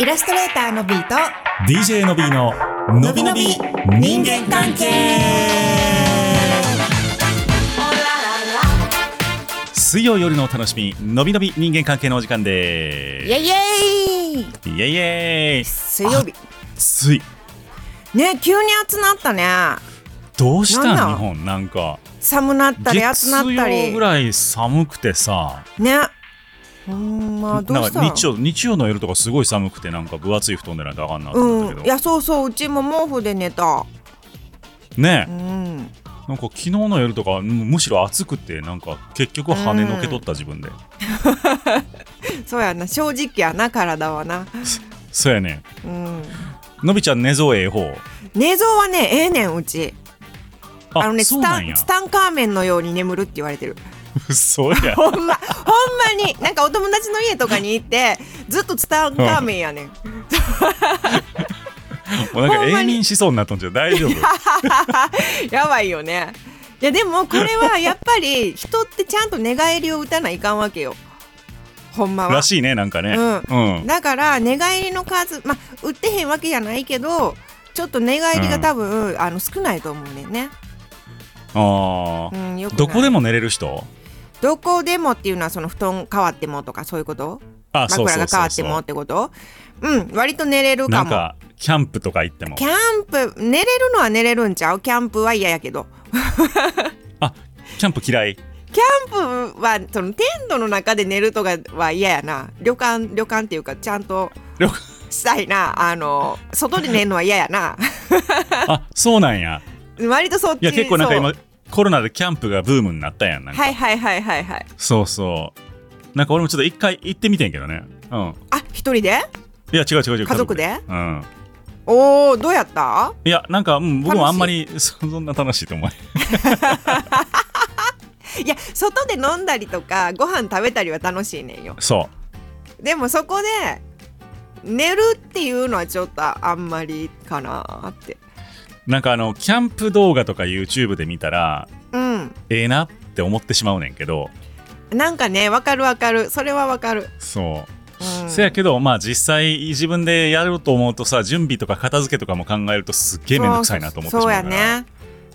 イラストレーターのビーと DJ のびーののびのび人間関係。水曜夜のお楽しみのびのび人間関係のお時間でイエイイエイすイ。エイイエイ。水曜日。暑い。ね急に暑なったね。どうしたなん日本なんか。寒なったり暑な月ったり。曜ぐらい寒くてさ。ねほんまどうした？なんか日曜日曜の夜とかすごい寒くてなんか分厚い布団でないとあかんなと思ったけど、うんいやそうそううちも毛布で寝た。ねうん。なんか昨日の夜とかむむしろ暑くてなんか結局羽のけ取った自分で、そうやな正直やな体はな。そうやね。うん。のびちゃん寝相ええ方？寝相はねええねんうち。ああのねツタンカーメンのように眠るって言われてる そうや。ほんまほんまになんかお友達の家とかに行ってずっとツタンカーメンやねん。もうなんか永眠しそうになったんじゃ大丈夫？やばいよね。いやでもこれはやっぱり人ってちゃんと寝返りを打たないかんわけよ。ほんまは。らしいねなんかね。ううん、だから寝返りの数まあ打ってへんわけじゃないけどちょっと寝返りが多分、あの少ないと思うねんね、ああうん、どこでも寝れる人？どこでもっていうのはその布団変わってもとかそういうこと？あそう枕が変わってもってこと？うん割と寝れるかも。なんかキャンプとか行っても。キャンプ寝れるのは寝れるんちゃう？キャンプは嫌やけど。あキャンプ嫌い？キャンプはそのテントの中で寝るとかは嫌やな。旅館旅館っていうかちゃんとしたいな。あの外で寝るのは嫌やな。あそうなんや。割とそっちいや結構なんか今コロナでキャンプがブームになったやんなんか、はいはいはいはいはい。そうそう。なんか俺もちょっと一回行ってみてんけどね。うん。あ一人で？いや違う違う違う。家族で？うん。おおどうやった？いやなんか、うん、僕もあんまりそそんな楽しいと思うい。や外で飲んだりとかご飯食べたりは楽しいねんよ。そう。でもそこで寝るっていうのはちょっとあんまりかなってなんかあのキャンプ動画とか YouTube で見たらうん。ええなって思ってしまうねんけど。なんかねわかるわかる。それはわかる、そう、うん、せやけどまあ実際自分でやろうと思うとさ準備とか片付けとかも考えるとすっげえめんどくさいなと思ってしまうから。そうやね。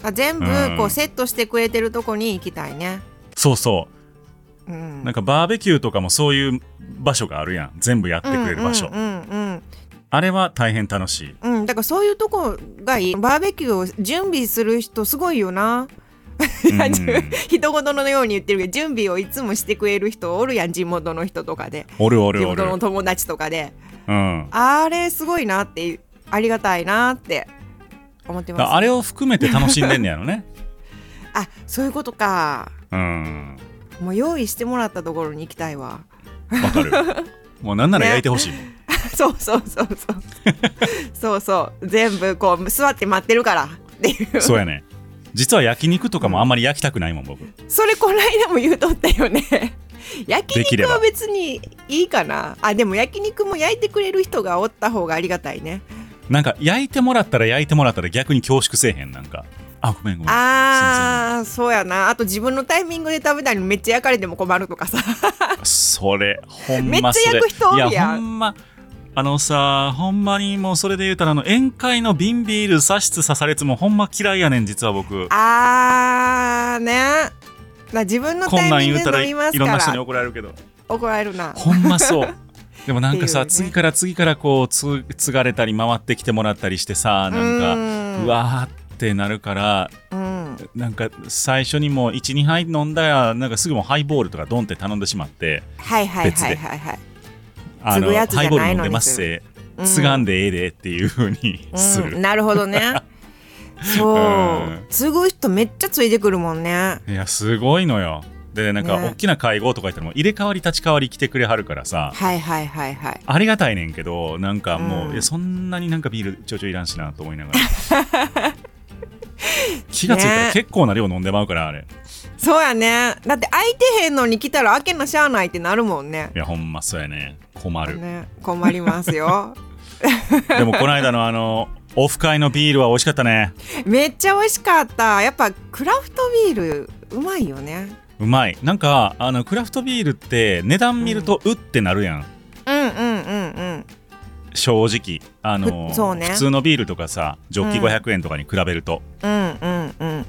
あ全部うん。こうセットしてくれてるとこに行きたいね。そうそう。うん。なんかバーベキューとかもそういう場所があるやん。全部やってくれる場所、うんうんあれは大変楽しい。うん、うん、だからそういうとこがいい。バーベキューを準備する人すごいよな。人事のように言ってるけど準備をいつもしてくれる人おるやん地元の人とかで。おるおる地おる。元の友達とかで。うん。あれすごいなってありがたいなって思ってます。あれを含めて楽しんでんねやろね。あそういうことか。うん。もう用意してもらったところに行きたいわ。わかる。もうなんなら焼いてほしいもん、そうそうそうそう。そうそう。全部こう座って待ってるから。っていう。そうやね。実は焼肉とかもあんまり焼きたくないもん僕。それこの間も言うとったよね。焼肉は別にいいかな。あでも焼肉も焼いてくれる人がおった方がありがたいね。なんか焼いてもらったら焼いてもらったら逆に恐縮せえへんなんか。あごめんごめん。あーそうやな。あと自分のタイミングで食べたのにめっちゃ焼かれても困るとかさ。それほんめっちゃまそれ焼く人おるやん。いやほんまあのさほんまにもうそれで言うたらあの宴会の瓶ビール刺しつ刺されつもほんま嫌いやねん実は僕。あーね。まあ自分のこんなん言うたらいろんな人に怒られるけど。怒られるな。ほんまそう。でもなんかさ、ね。次から次からこうつ継がれたり回ってきてもらったりしてさなんかうんうわーってなるからうん。なんか最初にもう12杯飲んだらなんかすぐもうハイボールとかドンって頼んでしまって。はいはいはいはいはいあのハイボール飲んでます。せうん。継がんでええでっていう風にする、うん、なるほどね。そう、うん。継ぐ人めっちゃついてくるもんね。いやすごいのよ。でなんかね。大きな会合とか言ったらもう入れ替わり立ち替わり来てくれはるからさ。はいはいはいはい。ありがたいねんけどなんかもう、うん。いやそんなになんかビールちょいちょいいらんしなと思いながら。気がついたらね。結構な量飲んでまうからあれそうやね。だって空いてへんのに来たら開けなしゃあないってなるもんね。いやほんまそうやね。困る。ね困りますよ。でもこの間のあのオフ会のビールは美味しかったね。めっちゃ美味しかった。やっぱクラフトビールうまいよね。うまい。なんかあのクラフトビールって値段見るとうってなるやん。うんうんうんうん。正直。あのふそうね。普通のビールとかさジョッキうん。500円とかに比べると、うんうんうん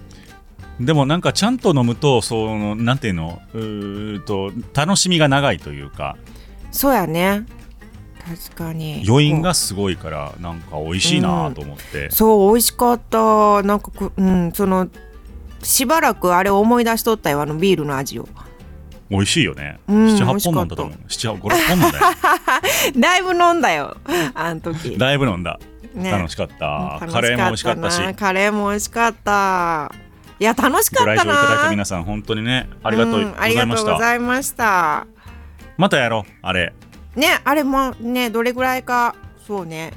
でもなんかちゃんと飲むとそのなんていうの？うーと楽しみが長いというか。そうやね。確かに。余韻がすごいからなんか美味しいなと思って、そう美味しかった。なんかくうんそのしばらくあれを思い出しとったよあのビールの味を。美味しいよね、うん美味78しかった本飲んだと思う。76本飲んだよ。だいぶ飲んだよあの時。だいぶ飲んだ。ね。楽しかった、カレーも美味しかったし。なカレーも美味しかったいや楽しかご来ったな場いただいた皆さん本当にねありがとううんございましありがとうごた、ざいました。またやろうあれ。ねあれもねどれぐらいかそうね。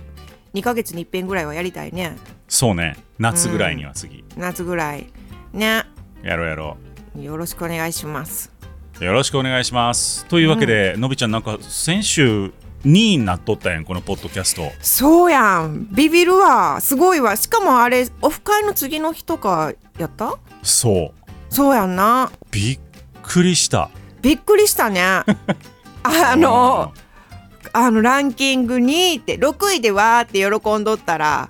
2ヶ月に一遍ぐらいはやりたいね。そうね。夏ぐらいには次、夏ぐらい。ね。やろうやろよろしくお願いします。うよろしくお願いします。というわけで、のびちゃんなんか先週2位になっとったやんこのポッドキャスト。そうやん。ビビるわ。すごいわ。しかもあれオフ会の次の日とかやった？そう。そうやんな。びっくりした。びっくりしたね。あのあのランキング2位って6位でわーって喜んどったら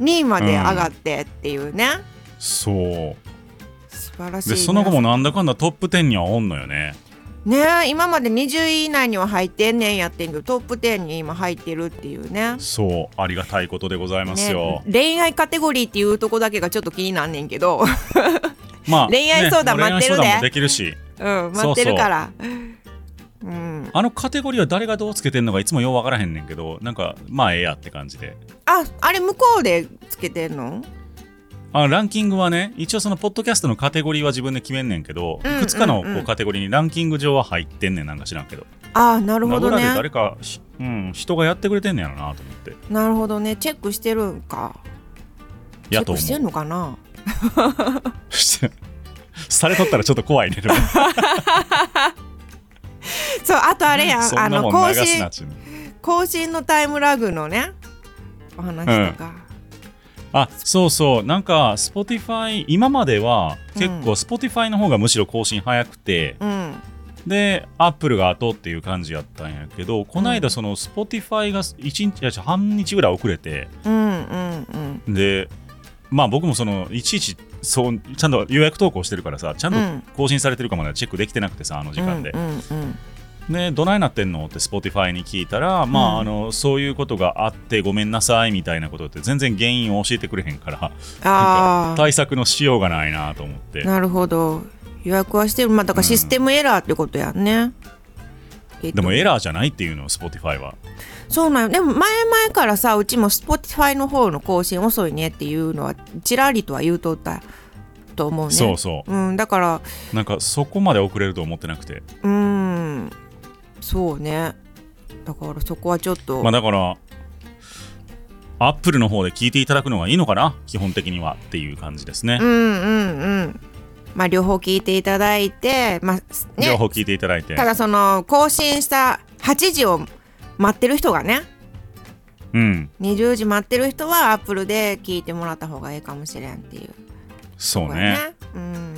2位まで上がってっていうね、そう。素晴らしい、ね、でその後もなんだかんだトップ10にはおんのよねね今まで20位以内には入ってんねんやってんけどトップ10に今入ってるっていうね。そうありがたいことでございますよ、ね恋愛カテゴリーっていうとこだけがちょっと気になんねんけど。まあ恋愛相談ね待ってるで。恋愛相談もできるし。うん待ってるから。うんあのカテゴリーは誰がどうつけてんのかいつもよう分からへんねんけどなんかまあええやって感じで。ああれ向こうでつけてんの？あランキングはね一応そのポッドキャストのカテゴリーは自分で決めんねんけど、うんいくつかのうんうこうんカテゴリーにランキング上は入ってんねんなんか知らんけど。あなるほどね。誰かし、うん、人がやってくれてんねやろなと思って。なるほどね。チェックしてるんか。チェやと思ックしてんうのかな？されとったらちょっと怖いね そうあとあれやん。そんなあの更新更新のタイムラグのねお話とか、あそうそう。なんか Spotify 今までは結構 Spotify の方がむしろ更新早くて、うん。で Apple が後っていう感じやったんやけどこの間その Spotify が1日いや半日ぐらい遅れてでまあ僕もそのいちいちそうちゃんと予約投稿してるからさちゃんとうん。更新されてるかまでチェックできてなくてさあの時間で、でどないなってんのって Spotify に聞いたら、まうん。ああのそういうことがあってごめんなさいみたいなことって全然原因を教えてくれへんからあ対策のしようがないなと思って。なるほど。予約はしてる。まあだからシステムエラーってことやんね、きっとでもエラーじゃないっていうの Spotify は。そうなんよ。でも前々からさうちも Spotify の方の更新遅いねっていうのはちらりとは言うとったと思うね。そうそう。ん、だから。うなんかそこまで遅れると思ってなくて。うんそうね。だからそこはちょっと、まあだからアップルの方で聞いていただくのがいいのかな？基本的にはっていう感じですね、うんうんうん。まあ両方聞いていただいてまあね。両方聞いていただいて。ただその更新した8時を待ってる人がね。うん。20時待ってる人はアップルで聞いてもらった方がいいかもしれんっていう。そうこれね。うん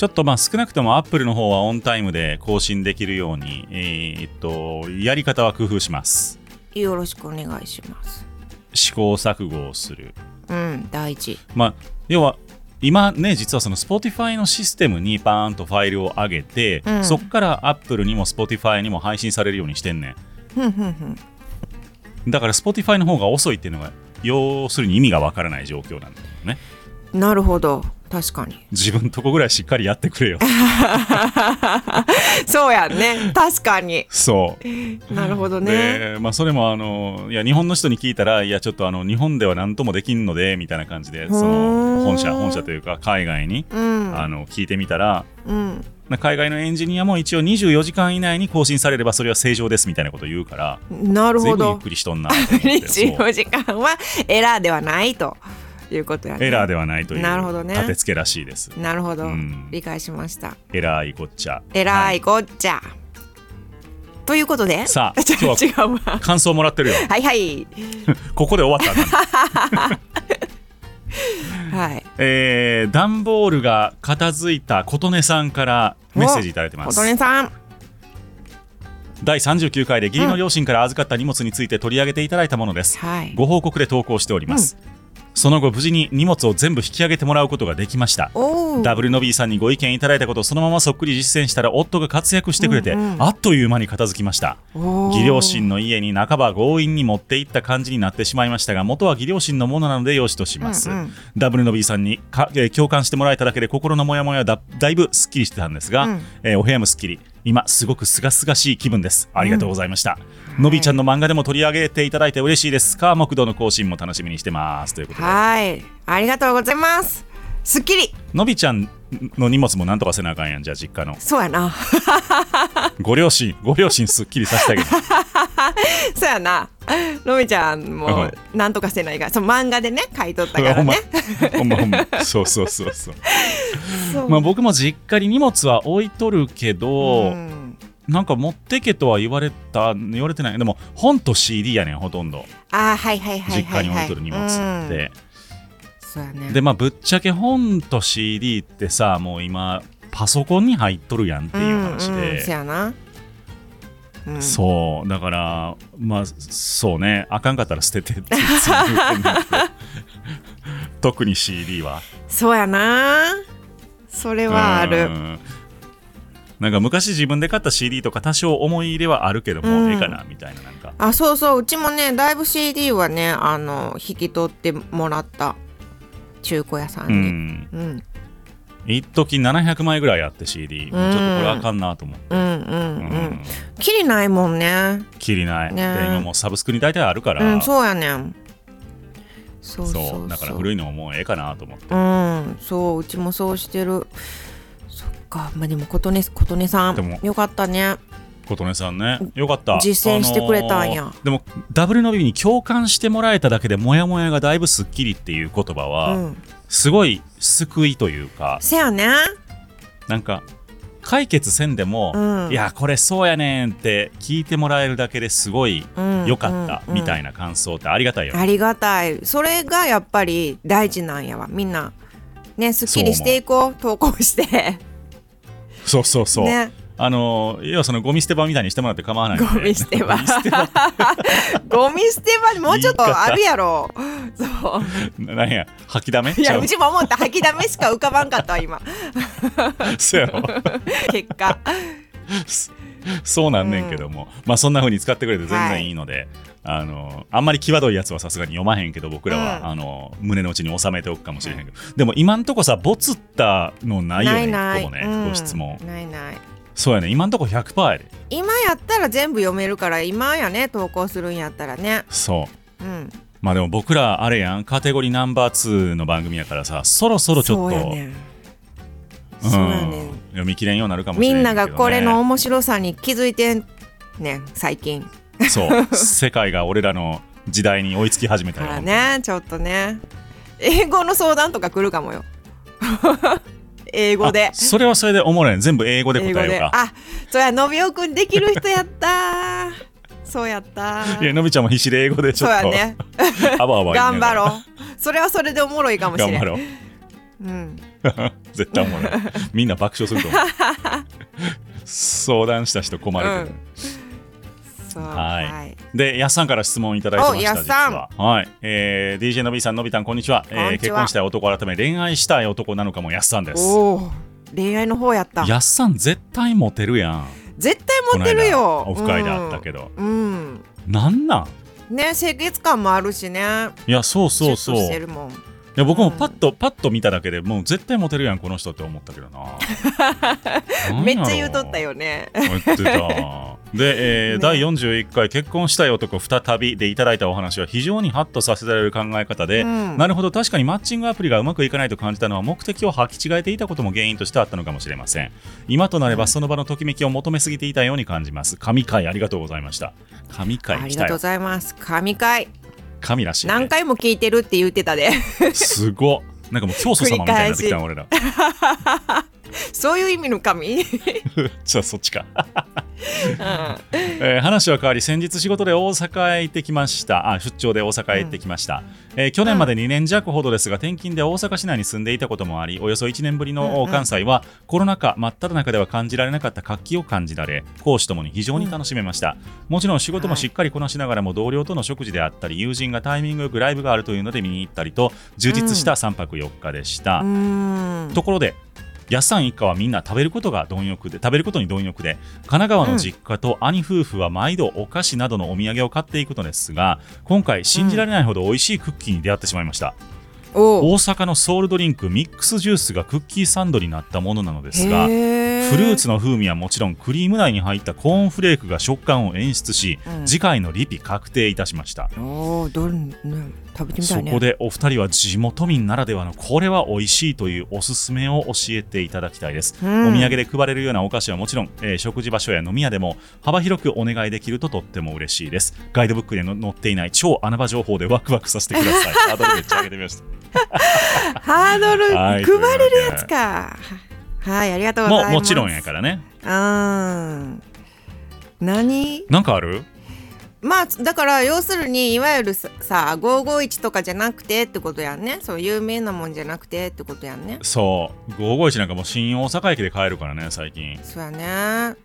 ちょっとまあ少なくともアップルの方はオンタイムで更新できるようにえーっとやり方は工夫します。よろしくお願いします。試行錯誤をする。うん大事。まあ要は今ね実はその Spotify のシステムにパーンとファイルを上げて、うん。そっから Apple にも Spotify にも配信されるようにしてんねん。だから Spotify の方が遅いっていうのが要するに意味がわからない状況なんだよね。なるほど確かに。自分とこぐらいしっかりやってくれよ。そうやんね。確かに。そう。なるほどね。で、まあ、それもあのいや日本の人に聞いたらいやちょっとあの日本では何ともできんのでみたいな感じでその本社本社というか海外に、うん。あの聞いてみたらうん。な海外のエンジニアも一応24時間以内に更新されればそれは正常ですみたいなことを言うからなるほど。ゆっくりしとんなと思って。そう24時間はエラーではないということやね。エラーではないというなるほどね。立て付けらしいです。なるほど、うん。理解しました。エラーいこっちゃ。えらはいこっちゃ、ということでさあ 今日は違うわ。感想もらってるよ。はいはい。ここで終わったはい。えー、段ボールが片付いた琴音さんからメッセージいただいてます。琴音さん。第39回で義理の両親から預かった荷物について取り上げていただいたものです、はい。ご報告で投稿しております、その後無事に荷物を全部引き上げてもらうことができました。ダブルノビーさんにご意見いただいたことをそのままそっくり実践したら夫が活躍してくれて、うんうん。あっという間に片付きました。義両親の家に半ば強引に持っていった感じになってしまいましたが元は義両親のものなのでよしとします、うんうん。ダブルノビーさんにか、えー共感してもらえただけで心のモヤモヤだだいぶすっきりしてたんですが、うん。えーお部屋もすっきり今すごくすがすがしい気分です。ありがとうございました、のびちゃんの漫画でも取り上げていただいて嬉しいです。川木道の更新も楽しみにしてます。ということで。はい。ありがとうございます。すっきり。のびちゃんの荷物もなんとかせなあかんやん。じゃあ実家の。そうやな。ご両親ご両親すっきりさせてあげる そうやな。のみちゃんもうんなんとかしてないからそう漫画でね書いとったからね。ほんまほんまそうそうそうそう。まあ僕も実家に荷物は置いとるけど、うん。なんか持ってけとは言われた言われてない。でも本と CD やねんほとんど。あーはいはいはいはい、はい、実家に置いとる荷物って、うん。ね。でまあぶっちゃけ本と CD ってさもう今パソコンに入っとるやんっていう話うんうん、うやな、うん、そうだからまあそうね。あかんかったら捨ててって特に CD は。そうやな。それはある。うん。なんか昔自分で買った CD とか多少思い入れはあるけども、うん。ええかなみたいななんか。あそうそう。うちもねだいぶ CD はねあの引き取ってもらった中古屋さんうに、ん。うん、一時700枚ぐらいあって CD、もうちょっとこれあかんなと思って、うんうんううん。んきりないもんね。きりない、ね。で今もうサブスクに大体あるから、うんそうやねん。そうだから古いのももうええかなと思って。うんそううちもそうしてる。そっか。まあでも琴音琴音さでもんよかったね。琴音さんね。よかった。実践してくれたんや。あのーでもダブルのビに共感してもらえただけでモヤモヤがだいぶすっきりっていう言葉は、うん。すごい救いというか。せやね。なんか解決せんでも、うん。いやこれそうやねんって聞いてもらえるだけですごいうん。良かったうん。みたいな感想ってありがたいよ、ありがたい。それがやっぱり大事なんやわ。みんな。ねすっきりしていこう。投稿して。そうそうそう、ねあの要はそのゴミ捨て場みたいにしてもらって構わないゴミ捨て場。ゴミ捨て場もうちょっとあるやろ。そう。何や吐きだめ？いやう。ちも思った。吐きだめしか浮かばんかったわ今。そうやろ。結果。そうなんねんけども、まあそんな風に使ってくれて全然いいので、あのあんまり際どいやつはさすがに読まへんけど僕らは、うん。あの胸の内に収めておくかもしれへんけど、でも今んとこさボツったのないよねないない。一個もね、うんご質問。ないないそうやね。今んとこ100%やで。今やったら全部読めるから今やね投稿するんやったらね。そう。うん。まあでも僕らあれやん。カテゴリーナンバー2の番組やからさそろそろちょっとそうやねうん。ね読み切れんようになるかもしれみんないけど、ね、ながこれの面白さに気づいてんねん最近。そう。世界が俺らの時代に追いつき始めたよ。からねちょっとね。英語の相談とか来るかもよ英語で。あそれはそれでおもろいね。全部英語で答英えようか。あそうやのびおくんできる人やった。そうやった。いやのびちゃんも必死で英語でちょっとそうやね。あばあば頑張ろう。それはそれでおもろいかもしれん。頑張ろう。うん、絶対おもろい。みんな爆笑すると思う。相談した人困るけど、うんそうはい。はい。でやっさんから質問いただいてました実おやっさん。は。はい、えー、DJ のびさんのびたんこんにちは。こえー結婚したい男改め恋愛したい男なのかもやっさんです。恋愛の方やった。やっさん絶対モテるやん。絶対持ってるよ。オフ会であったけど、うん、うん。なんなん？ね清潔感もあるしね。いやそうそうそうや僕もパッと、パッと見ただけでもう絶対モテるやんこの人って思ったけどな。めっちゃ言うとったよね。言ってた。で、えー ね。第41回結婚したい男再びでいただいたお話は非常にハッとさせられる考え方で、うん。なるほど確かにマッチングアプリがうまくいかないと感じたのは目的を履き違えていたことも原因としてあったのかもしれません。今となればその場のときめきを求めすぎていたように感じます。神回ありがとうございました。神ありがとうございます。神回神らしい、ね。何、回も聞いてるって言ってたで。すごっ。なんかもう教祖様みたいになってきたな俺ら。そういう意味の神、うん、じゃあそっちか、えー話は変わり先日仕事で大阪へ行ってきました。あ出張で大阪へ行ってきました、えー去年まで2年弱ほどですが転勤で大阪市内に住んでいたこともありおよそ1年ぶりうんのうん。関西はコロナ禍真っ只中では感じられなかった活気を感じられ講師ともに非常に楽しめました、もちろん仕事もしっかりこなしながらも同僚との食事であったり友人がタイミングよくライブがあるというので見に行ったりと充実した3泊4日でした、ところでやっさん一家はみんな食べることが貪欲で食べることに貪欲で神奈川の実家と兄夫婦は毎度お菓子などのお土産を買っていくのですが今回信じられないほど美味しいクッキーに出会ってしまいました、大阪のソウルドリンクミックスジュースがクッキーサンドになったものなのですがへフルーツの風味はもちろんクリーム内に入ったコーンフレークが食感を演出し、うん。次回のリピ確定いたしました。おーどれ、ね、食べてみたいね。そこでお二人は地元民ならではのこれは美味しいというおすすめを教えていただきたいです、うん。お土産で配れるようなお菓子はもちろん、えー食事場所や飲み屋でも幅広くお願いできるととっても嬉しいです。ガイドブックでの載っていない超穴場情報でワクワクさせてください。ハードルめっちゃ上げてみました。ハードルはい配れるやつかはいありがとうございます。ももちろんやからね。うん。何？なんかある？まあだから要するにいわゆるささ551とかじゃなくてってことやんね。そう有名なもんじゃなくてってことやんね。そう。551なんかもう新大阪駅で買えるからね最近。そうやね。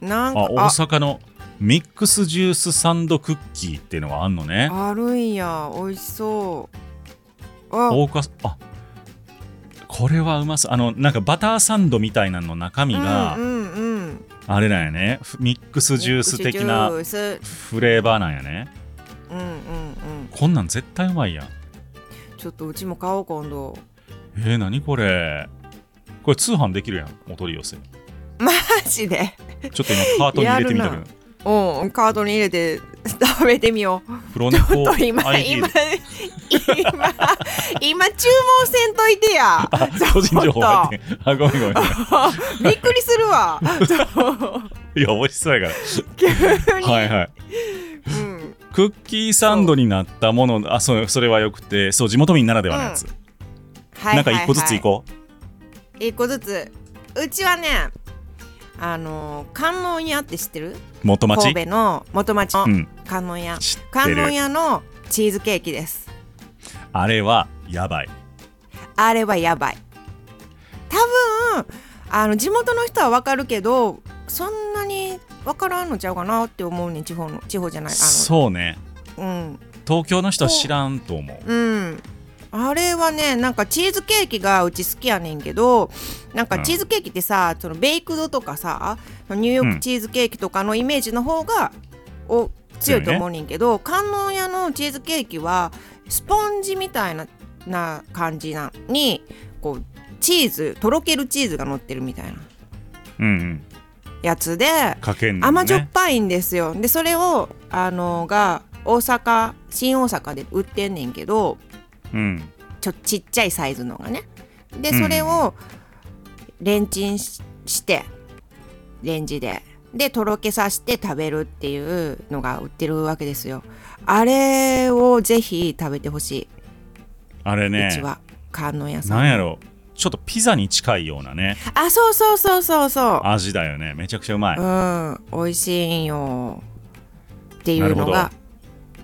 なんあ大か阪のミックスジュースサンドクッキーっていうのがあんのね。ああるんや。美味しそう。あ。大岡あこれはうまそう。あのなんかバターサンドみたいなのの中身が、うんうんうん。あれなんやね。ふミックスジュース的なフレーバーなんやね。うんうんうん。こんなん絶対うまいやん。ちょっとうちも買おう今度。えー、何これ。これ通販できるやん。お取り寄せ。マジで。ちょっと今カートに入れてみたけど。うんカートに入れて食べてみよう。プロネコと今今今今注文せんといてや。個人情報入ってん。あごめんごめん。びっくりするわ。いや美味しそうやか急に、らはいはい。うん、クッキーサンドになったものあそうそれはよくてそう地元民ならではのやつ、はいなんか一個ずついこう。一個ずつ。うちはねあの観音屋って知ってる？う元町？神戸の元町のうん。観音屋。知って観音る屋のチーズケーキです。あれはやばい。あれはやばい。多分あの地元の人はわかるけどそんなにわからんのちゃうかなって思うねん地方の地方じゃないあそうね。のうん。東京の人は知らんと思う。うんあれはねなんかチーズケーキがうち好きやねんけどなんかチーズケーキってさ、そのベイクドとかさニューヨークチーズケーキとかのイメージの方が、お強いと思うねんけど、観音屋のチーズケーキはスポンジみたいなな感じなのにこうチーズとろけるチーズが乗ってるみたいな。うんうん。やつでかけんの甘じょっねぱいんですよ。でそれをあのが大阪新大阪で売ってんねんけどうんちょちっちゃいサイズのがね。でうん。それをレンチンししてレンジで。でとろけさせて食べるっていうのが売ってるわけですよ。あれをぜひ食べてほしい、あれうちねは観音屋さんなんやろ。ちょっとピザに近いようなね。あそうそうそうそうそう。味だよね。めちゃくちゃうまい、うん。美味しいんよ。っていうのが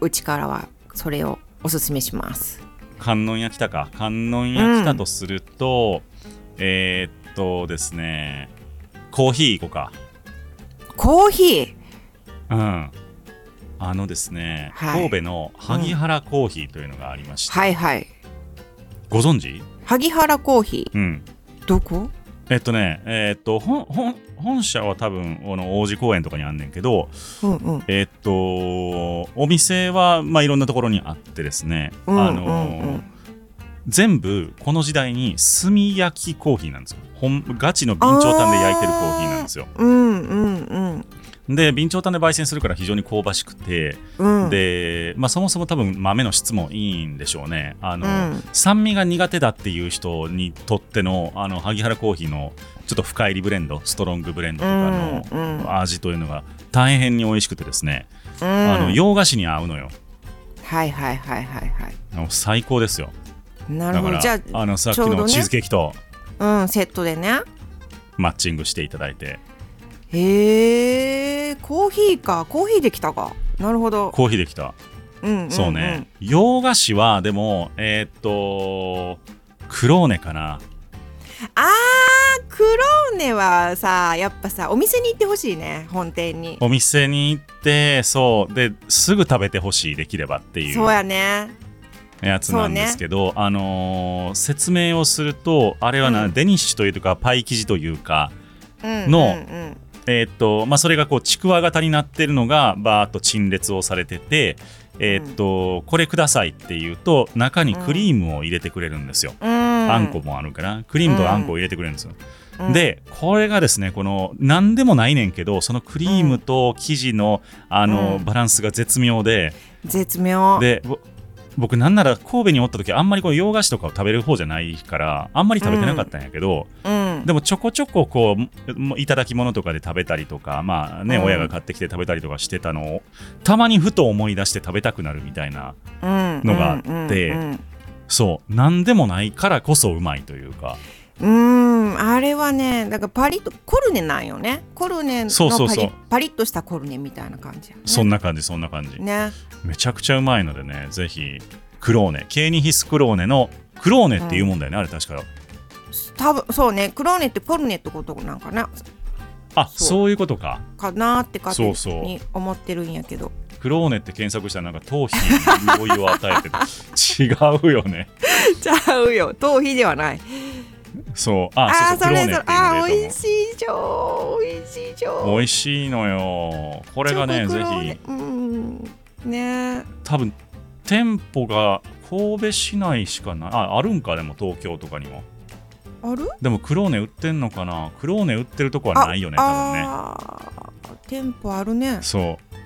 うちからはそれをおすすめします観音焼きたか。観音焼きたとすると、えーっとですねコーヒーいこうか。コーヒー？うん。あのですね、はい。神戸の萩原コーヒーというのがありまして、はい。はい。ご存知？萩原コーヒうん。ーどこ？えっとねえーっと本本本社は多分この王子公園とかにあんねんけどうんうん。えーっとお店はまあいろんなところにあってですね、うん。あの全部この時代に炭焼きコーヒーなんですよ。ほんガチの備長炭で焼いてるコーヒーなんですよ。うんうんうんで備長炭で焙煎するから非常に香ばしくて、うん。で、まあ、そもそも多分豆の質もいいんでしょうね。あの、うん。酸味が苦手だっていう人にとってのあの萩原コーヒーのちょっと深入りブレンドストロングブレンドとかの味というのが大変に美味しくてですね、うん。あの洋菓子に合うのよ。はいはいはいはいはい最高ですよ。なるほど。じゃあのさっきのチーズケーキと、あうんセットでね。マッチングしていただいてへえコーヒーか。コーヒーできたか。なるほど、コーヒーできた。うんうんうん。そうね、洋菓子はでもえーっとクローネかな。あークローネはさやっぱさお店に行ってほしいね。本店に。お店に行ってそう。ですぐ食べてほしいできればっていうそうやね。やつなんですけど、あのー説明をするとあれはな、うん。デニッシュというかパイ生地というかうんのうんうんえーっとまあ、それがこうちくわ型になってるのがバーッと陳列をされてて、えーっとこれくださいっていうと中にクリームを入れてくれるんですよ、うん。あんこもあるから。クリームとあんこを入れてくれるんですよ、うん。でこれがですねこの何でもないねんけどそのクリームと生地のあの、うん。バランスが絶妙で絶妙。でぼ僕なんなら神戸におった時あんまりこう洋菓子とかを食べる方じゃないからあんまり食べてなかったんやけど、うんでもちょこちょここうもいただき物とかで食べたりとかまあね、うん。親が買ってきて食べたりとかしてたのをたまにふと思い出して食べたくなるみたいなうんのがあってうんそう。なんでもないからこそうまいというか。うんうん。あれはねだからパリッとコルネなんよね。コルネのパリパリッとしたコルネみたいな感じやね。そんな感じそんな感じ、ね。めちゃくちゃうまいのでねぜひクローネ。ケーニヒスクローネのクローネっていうもんだよね、あれ確か多分そうねクローネってコルネってことなんかな。あそう。いうことか。かなって勝手に思ってるんやけど。クローネって検索したらなんか頭皮に潤いを与えてて違うよね。ちゃうよ。頭皮ではない。そう。ああそれそれあー美味しいじょ美味しいじょ美味しいのよ。これがねぜひ。うん。ね。多分店舗が神戸市内しかないああるんかでも東京とかにもある？でもクローネ売ってんのかな？クローネ売ってるとこはないよね多分ね。あー店舗あるね。そう。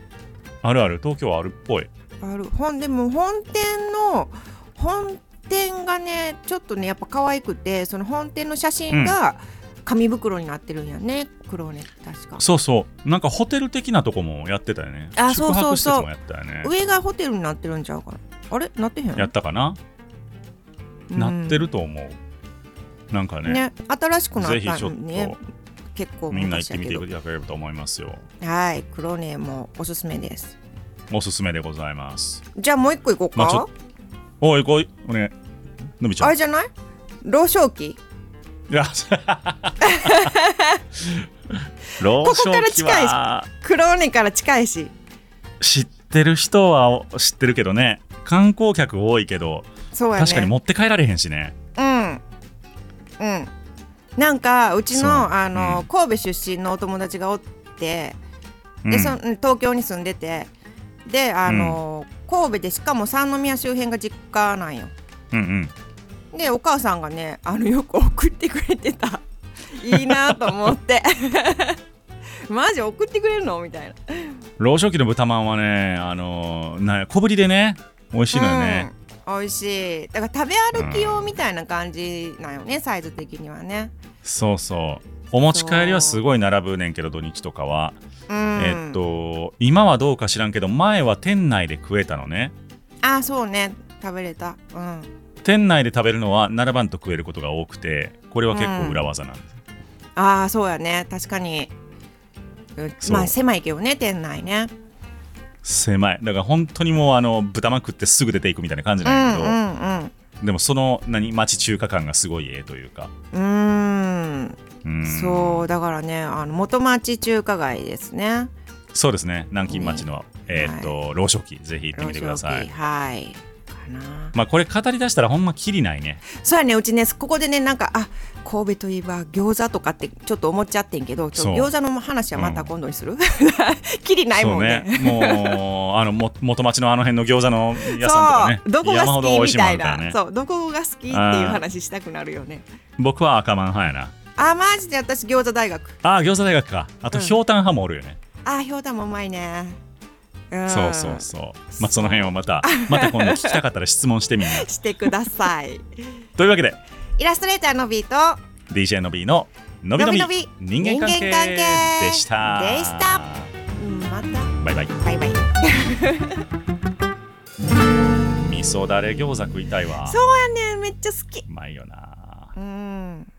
あるある。東京はあるっぽい。ある。ほんでも本店の本店がねちょっとねやっぱ可愛くてその本店の写真が紙袋になってるんやね、黒ね確か。そうそう。なんかホテル的なとこもやってたよね。あそうそうそう。上がホテルになってるんちゃうかな。あれ？なってへん？やったかな、うん。なってると思うなんかねね新しくなったんね。結構みんな行ってみていただければと思いますよ。どはい。黒ねもおすすめです。おすすめでございます。じゃあもう一個いこうか、まあおいこいおねのびちゃん。あれじゃない？老少期。いや。老ここから少期近いし。は黒ねから近いし。知ってる人は知ってるけどね。観光客多いけどそうやね。確かに持って帰られへんしね。うんうん。なんかうちのあの、うん。神戸出身のお友達がおってうん。で、そん東京に住んでてであの、神戸でしかも三宮周辺が実家なんよ。うんうん。でお母さんがねあのよく送ってくれてた。いいなと思って。マジ送ってくれるのみたいな。老少期の豚まんはねあのーな小ぶりでね美味しいのよね、うん、美味しい。だから食べ歩き用みたいな感じなんよね、サイズ的にはね。そうそう。お持ち帰りはすごい並ぶねんけど土日とかは、うん。えっと今はどうか知らんけど前は店内で食えたのね。あそうね。食べれた。うん。店内で食べるのは並ばんと食えることが多くてこれは結構裏技なんです、ああそうやね。確かに。まあ狭いけどね店内ね狭い。だから本当にもうあの豚まん食ってすぐ出ていくみたいな感じうなんやけど、んうんでもその何町中華感がすごいええというか。うん。そうだからねあの元町中華街ですね。そうですね。南京町の、えーっと、老少期ぜひ行ってみてください。はいまあこれ語り出したらほんまきりないね。そうやねうちねここでねなんかあ神戸といえば餃子とかってちょっと思っちゃってんけどちょ餃子の話はまた今度にする、きりないもんね。ね。もうあのも元町のあの辺の餃子の屋さんとかね。そう。どこが好きみたいな、ね。そう。どこが好きっていう話したくなるよね。僕は赤マン派やな。あマジで私餃子大学。ああ餃子大学か。あとうん。ひょうたん派もおるよね、あひょうたんもうまいね。んそうそうそう。まあその辺をまたまた今度聞きたかったら質問してみんな してください。というわけでイラストレーターのビート DJ の B ののびのびのびのび人間関係人間関係でした。でしたうんまた。バイバイ。バイバイ。味噌だれ餃子食いたいわ。そうやねめっちゃ好き。うまいよな。うん